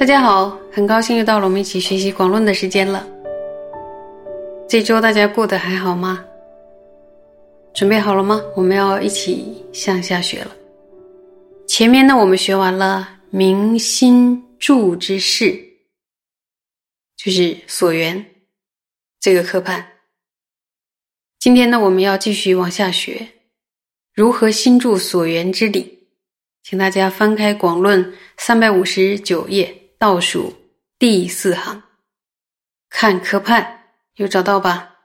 大家好，很高兴又到了我们一起学习广论的时间了。这周大家过得还好吗？准备好了吗？我们要一起向下学了。前面呢，我们学完了明心住之事，就是所缘这个科判。今天呢，我们要继续往下学如何心住所缘之理。请大家翻开《广论》三百五十九页倒数第四行，看科判，有找到吧？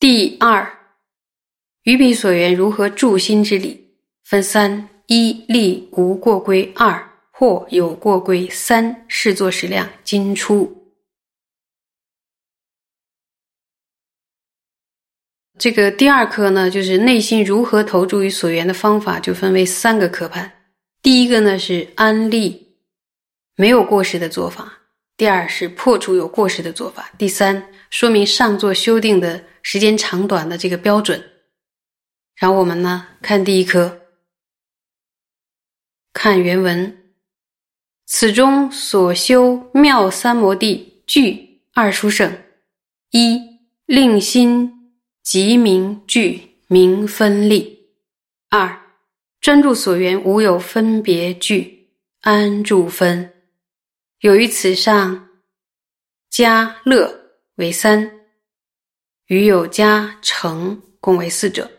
第二，于彼所缘如何助心之理，分三：一立无过归；二或有过归；三视作矢量。今出。这个第二课呢，就是内心如何投注于所缘的方法，就分为三个科判。第一个呢是安利没有过失的做法；第二是破除有过失的做法；第三说明上座修订的时间长短的这个标准。然后我们呢看第一科，看原文：此中所修妙三摩地具二殊胜：一令心。即名具名分立，二专注所缘无有分别具安住分，有于此上加乐为三，与有加成共为四者。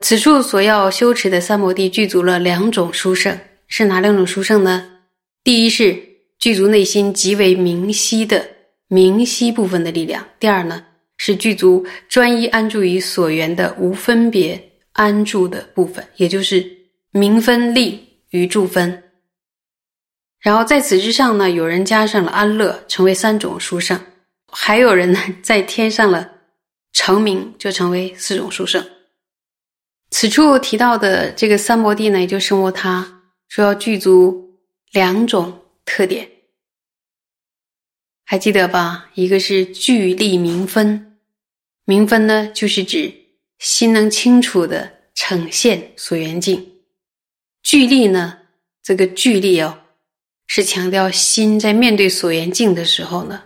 此处所要修持的三摩地具足了两种殊胜，是哪两种殊胜呢？第一是具足内心极为明晰的。明晰部分的力量。第二呢，是具足专一安住于所缘的无分别安住的部分，也就是明分立与住分。然后在此之上呢，有人加上了安乐，成为三种殊胜；还有人呢，再添上了成名，就成为四种殊胜。此处提到的这个三摩地呢，也就生摩他，说要具足两种特点。还记得吧？一个是聚力明分，明分呢，就是指心能清楚的呈现所缘境；聚力呢，这个聚力哦，是强调心在面对所缘境的时候呢，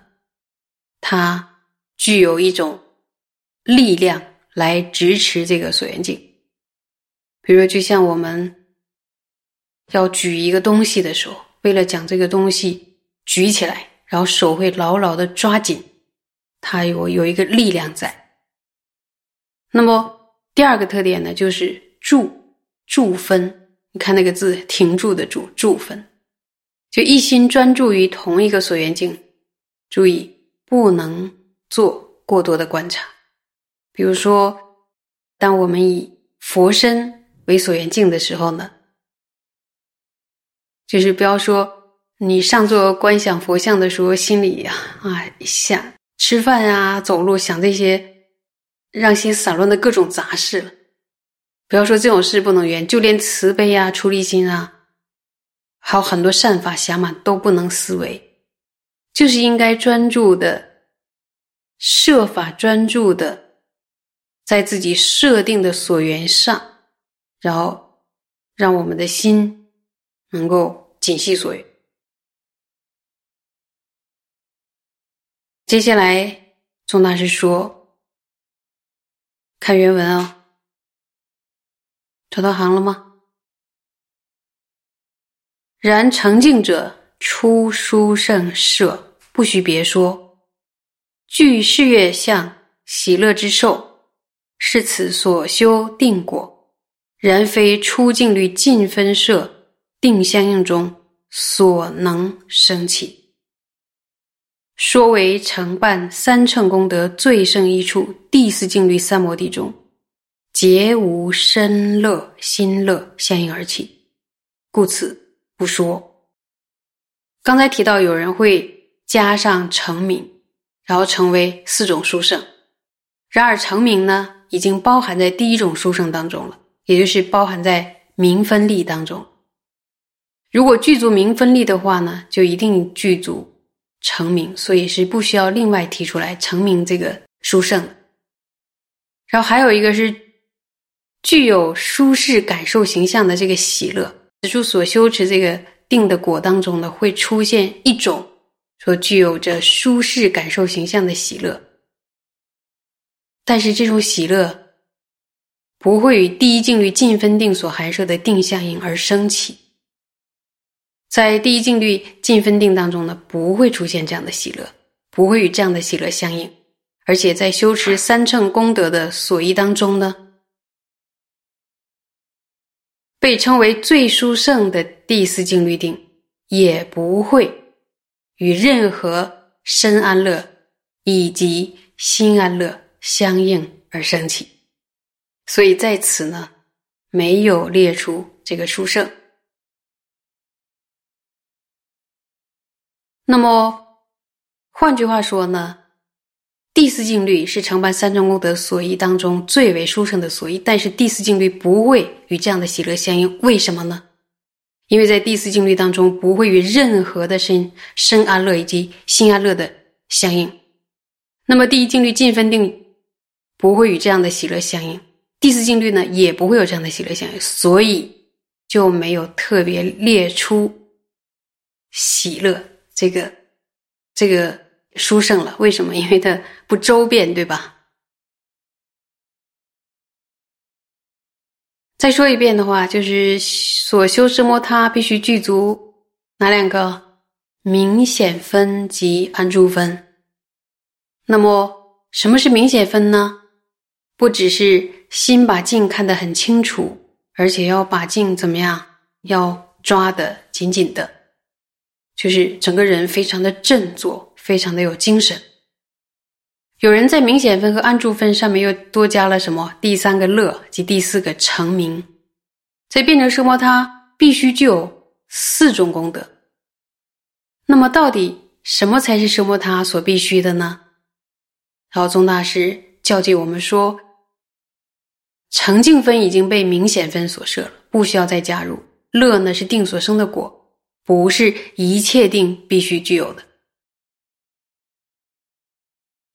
它具有一种力量来支持这个所缘境。比如，就像我们要举一个东西的时候，为了将这个东西举起来。然后手会牢牢的抓紧，它有有一个力量在。那么第二个特点呢，就是住住分。你看那个字，停住的住住分，就一心专注于同一个所缘境。注意，不能做过多的观察。比如说，当我们以佛身为所缘境的时候呢，就是不要说。你上座观想佛像的时候，心里呀啊想吃饭啊、走路，想这些让心散乱的各种杂事了。不要说这种事不能圆，就连慈悲啊、出离心啊，还有很多善法想满都不能思维，就是应该专注的，设法专注的，在自己设定的所缘上，然后让我们的心能够谨系所缘。接下来，宗大师说：“看原文啊，找到行了吗？然成净者出书胜舍，不须别说。具事业相喜乐之受，是此所修定果。然非出净律尽分舍定相应中所能生起。”说为承办三乘功德最胜一处第四境律三摩地中，皆无身乐心乐相应而起，故此不说。刚才提到有人会加上成名，然后成为四种殊胜。然而成名呢，已经包含在第一种殊胜当中了，也就是包含在名分利当中。如果具足名分利的话呢，就一定具足。成名，所以是不需要另外提出来成名这个殊胜。然后还有一个是具有舒适感受形象的这个喜乐。此处所修持这个定的果当中呢，会出现一种说具有着舒适感受形象的喜乐，但是这种喜乐不会与第一境律尽分定所含摄的定相应而升起。在第一境律尽分定当中呢，不会出现这样的喜乐，不会与这样的喜乐相应，而且在修持三乘功德的所依当中呢，被称为最殊胜的第四境律定，也不会与任何身安乐以及心安乐相应而升起，所以在此呢，没有列出这个殊胜。那么，换句话说呢，第四境律是承办三乘功德所依当中最为殊胜的所依，但是第四境律不会与这样的喜乐相应。为什么呢？因为在第四境律当中不会与任何的身身安乐以及心安乐的相应。那么第一境律尽分定不会与这样的喜乐相应，第四境律呢也不会有这样的喜乐相应，所以就没有特别列出喜乐。这个，这个殊胜了，为什么？因为它不周遍，对吧？再说一遍的话，就是所修奢摩他必须具足哪两个？明显分及安住分。那么，什么是明显分呢？不只是心把境看得很清楚，而且要把境怎么样？要抓得紧紧的。就是整个人非常的振作，非常的有精神。有人在明显分和暗住分上面又多加了什么？第三个乐及第四个成名，在变成奢摩他必须具有四种功德。那么到底什么才是奢摩他所必须的呢？老宗大师教诫我们说，成净分已经被明显分所摄了，不需要再加入。乐呢是定所生的果。不是一切定必须具有的，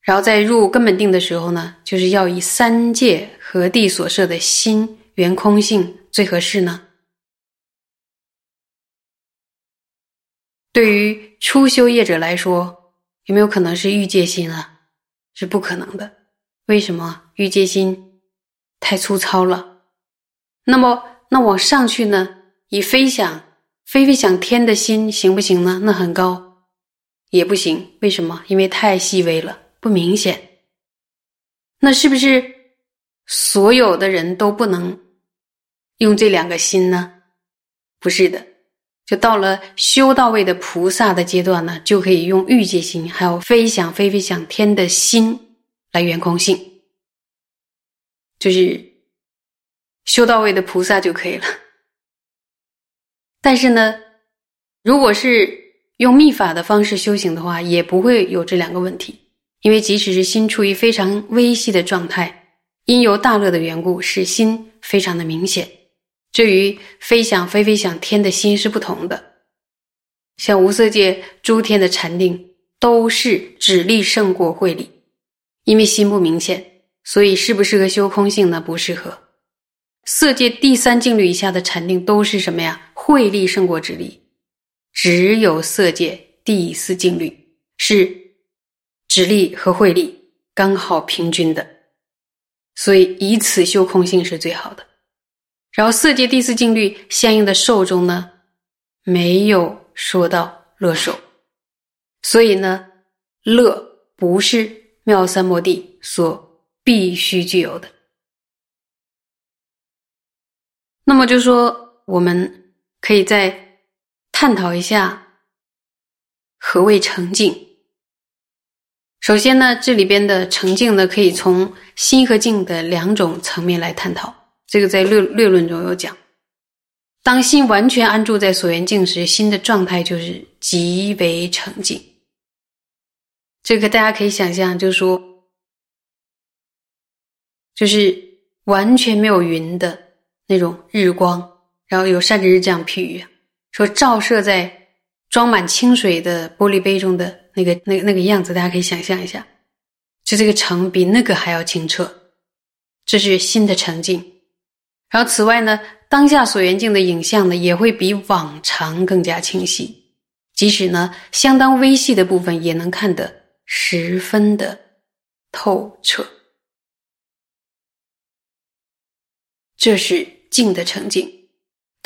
然后在入根本定的时候呢，就是要以三界和地所设的心圆空性最合适呢。对于初修业者来说，有没有可能是欲界心啊？是不可能的。为什么？欲界心太粗糙了。那么，那往上去呢？以飞想。飞飞想天的心行不行呢？那很高，也不行。为什么？因为太细微了，不明显。那是不是所有的人都不能用这两个心呢？不是的，就到了修到位的菩萨的阶段呢，就可以用欲界心，还有飞想飞飞想天的心来圆空性，就是修到位的菩萨就可以了。但是呢，如果是用密法的方式修行的话，也不会有这两个问题。因为即使是心处于非常微细的状态，因由大乐的缘故，使心非常的明显。这与飞想飞飞想天的心是不同的。像无色界诸天的禅定，都是指力胜过慧力，因为心不明显，所以适不适合修空性呢？不适合。色界第三境律以下的禅定都是什么呀？慧力胜过智力，只有色界第四境律是智力和慧力刚好平均的，所以以此修空性是最好的。然后色界第四境律相应的受中呢，没有说到乐受，所以呢，乐不是妙三摩地所必须具有的。那么就说我们。可以再探讨一下何谓澄净。首先呢，这里边的澄净呢，可以从心和境的两种层面来探讨。这个在略略论中有讲，当心完全安住在所缘境时，心的状态就是极为澄净。这个大家可以想象，就是说，就是完全没有云的那种日光。然后有善知识这样譬喻，说照射在装满清水的玻璃杯中的那个、那、那个样子，大家可以想象一下，就这个城比那个还要清澈，这是心的澄净。然后此外呢，当下所缘境的影像呢，也会比往常更加清晰。即使呢，相当微细的部分，也能看得十分的透彻。这是静的成境。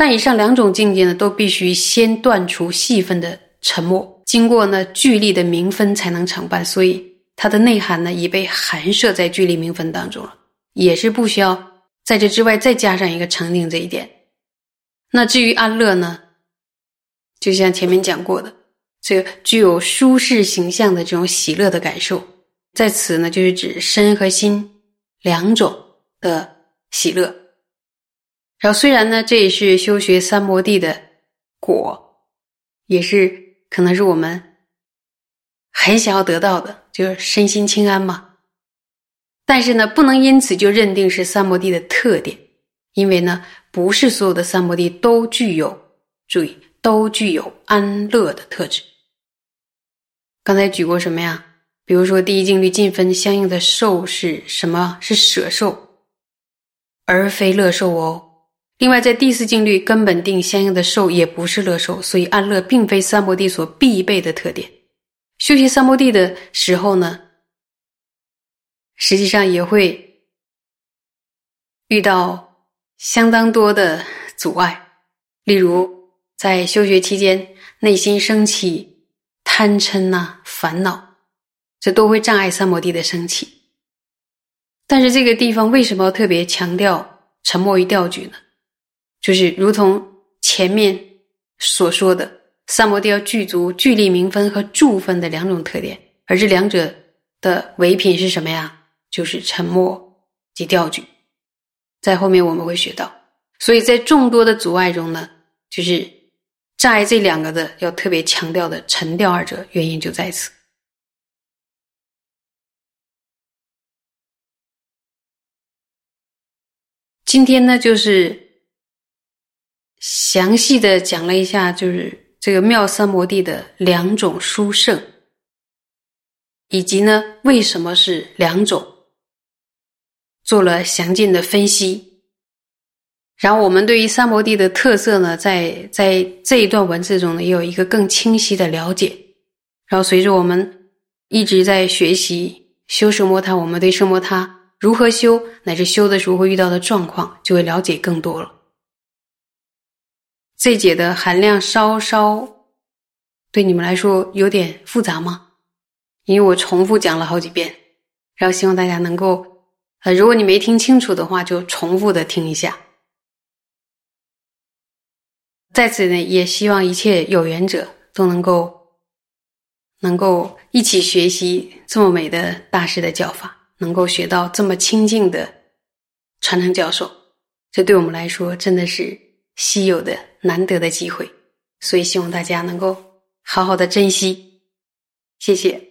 但以上两种境界呢，都必须先断除细分的沉默，经过呢聚力的明分才能成办。所以它的内涵呢，已被含摄在聚力明分当中了，也是不需要。在这之外，再加上一个成定这一点。那至于安乐呢，就像前面讲过的，这个具有舒适形象的这种喜乐的感受，在此呢，就是指身和心两种的喜乐。然后虽然呢，这也是修学三摩地的果，也是可能是我们很想要得到的，就是身心清安嘛。但是呢，不能因此就认定是三摩地的特点，因为呢，不是所有的三摩地都具有注意都具有安乐的特质。刚才举过什么呀？比如说第一境律尽分相应的受是什么？是舍受，而非乐受哦。另外，在第四境律根本定相应的受也不是乐受，所以安乐并非三摩地所必备的特点。修习三摩地的时候呢？实际上也会遇到相当多的阻碍，例如在修学期间，内心升起贪嗔呐、烦恼，这都会障碍三摩地的升起。但是这个地方为什么要特别强调沉默与调举呢？就是如同前面所说的，三摩地要具足聚力明分和住分的两种特点，而这两者的唯品是什么呀？就是沉默及调举，在后面我们会学到，所以在众多的阻碍中呢，就是障碍这两个的要特别强调的沉调二者，原因就在此。今天呢，就是详细的讲了一下，就是这个妙三摩地的两种殊胜，以及呢，为什么是两种。做了详尽的分析，然后我们对于三摩地的特色呢，在在这一段文字中呢，也有一个更清晰的了解。然后随着我们一直在学习修奢摩他，我们对圣摩他如何修，乃至修的时候会遇到的状况，就会了解更多了。这节的含量稍稍对你们来说有点复杂吗？因为我重复讲了好几遍，然后希望大家能够。呃，如果你没听清楚的话，就重复的听一下。在此呢，也希望一切有缘者都能够能够一起学习这么美的大师的教法，能够学到这么清净的传承教授，这对我们来说真的是稀有的、难得的机会。所以希望大家能够好好的珍惜。谢谢。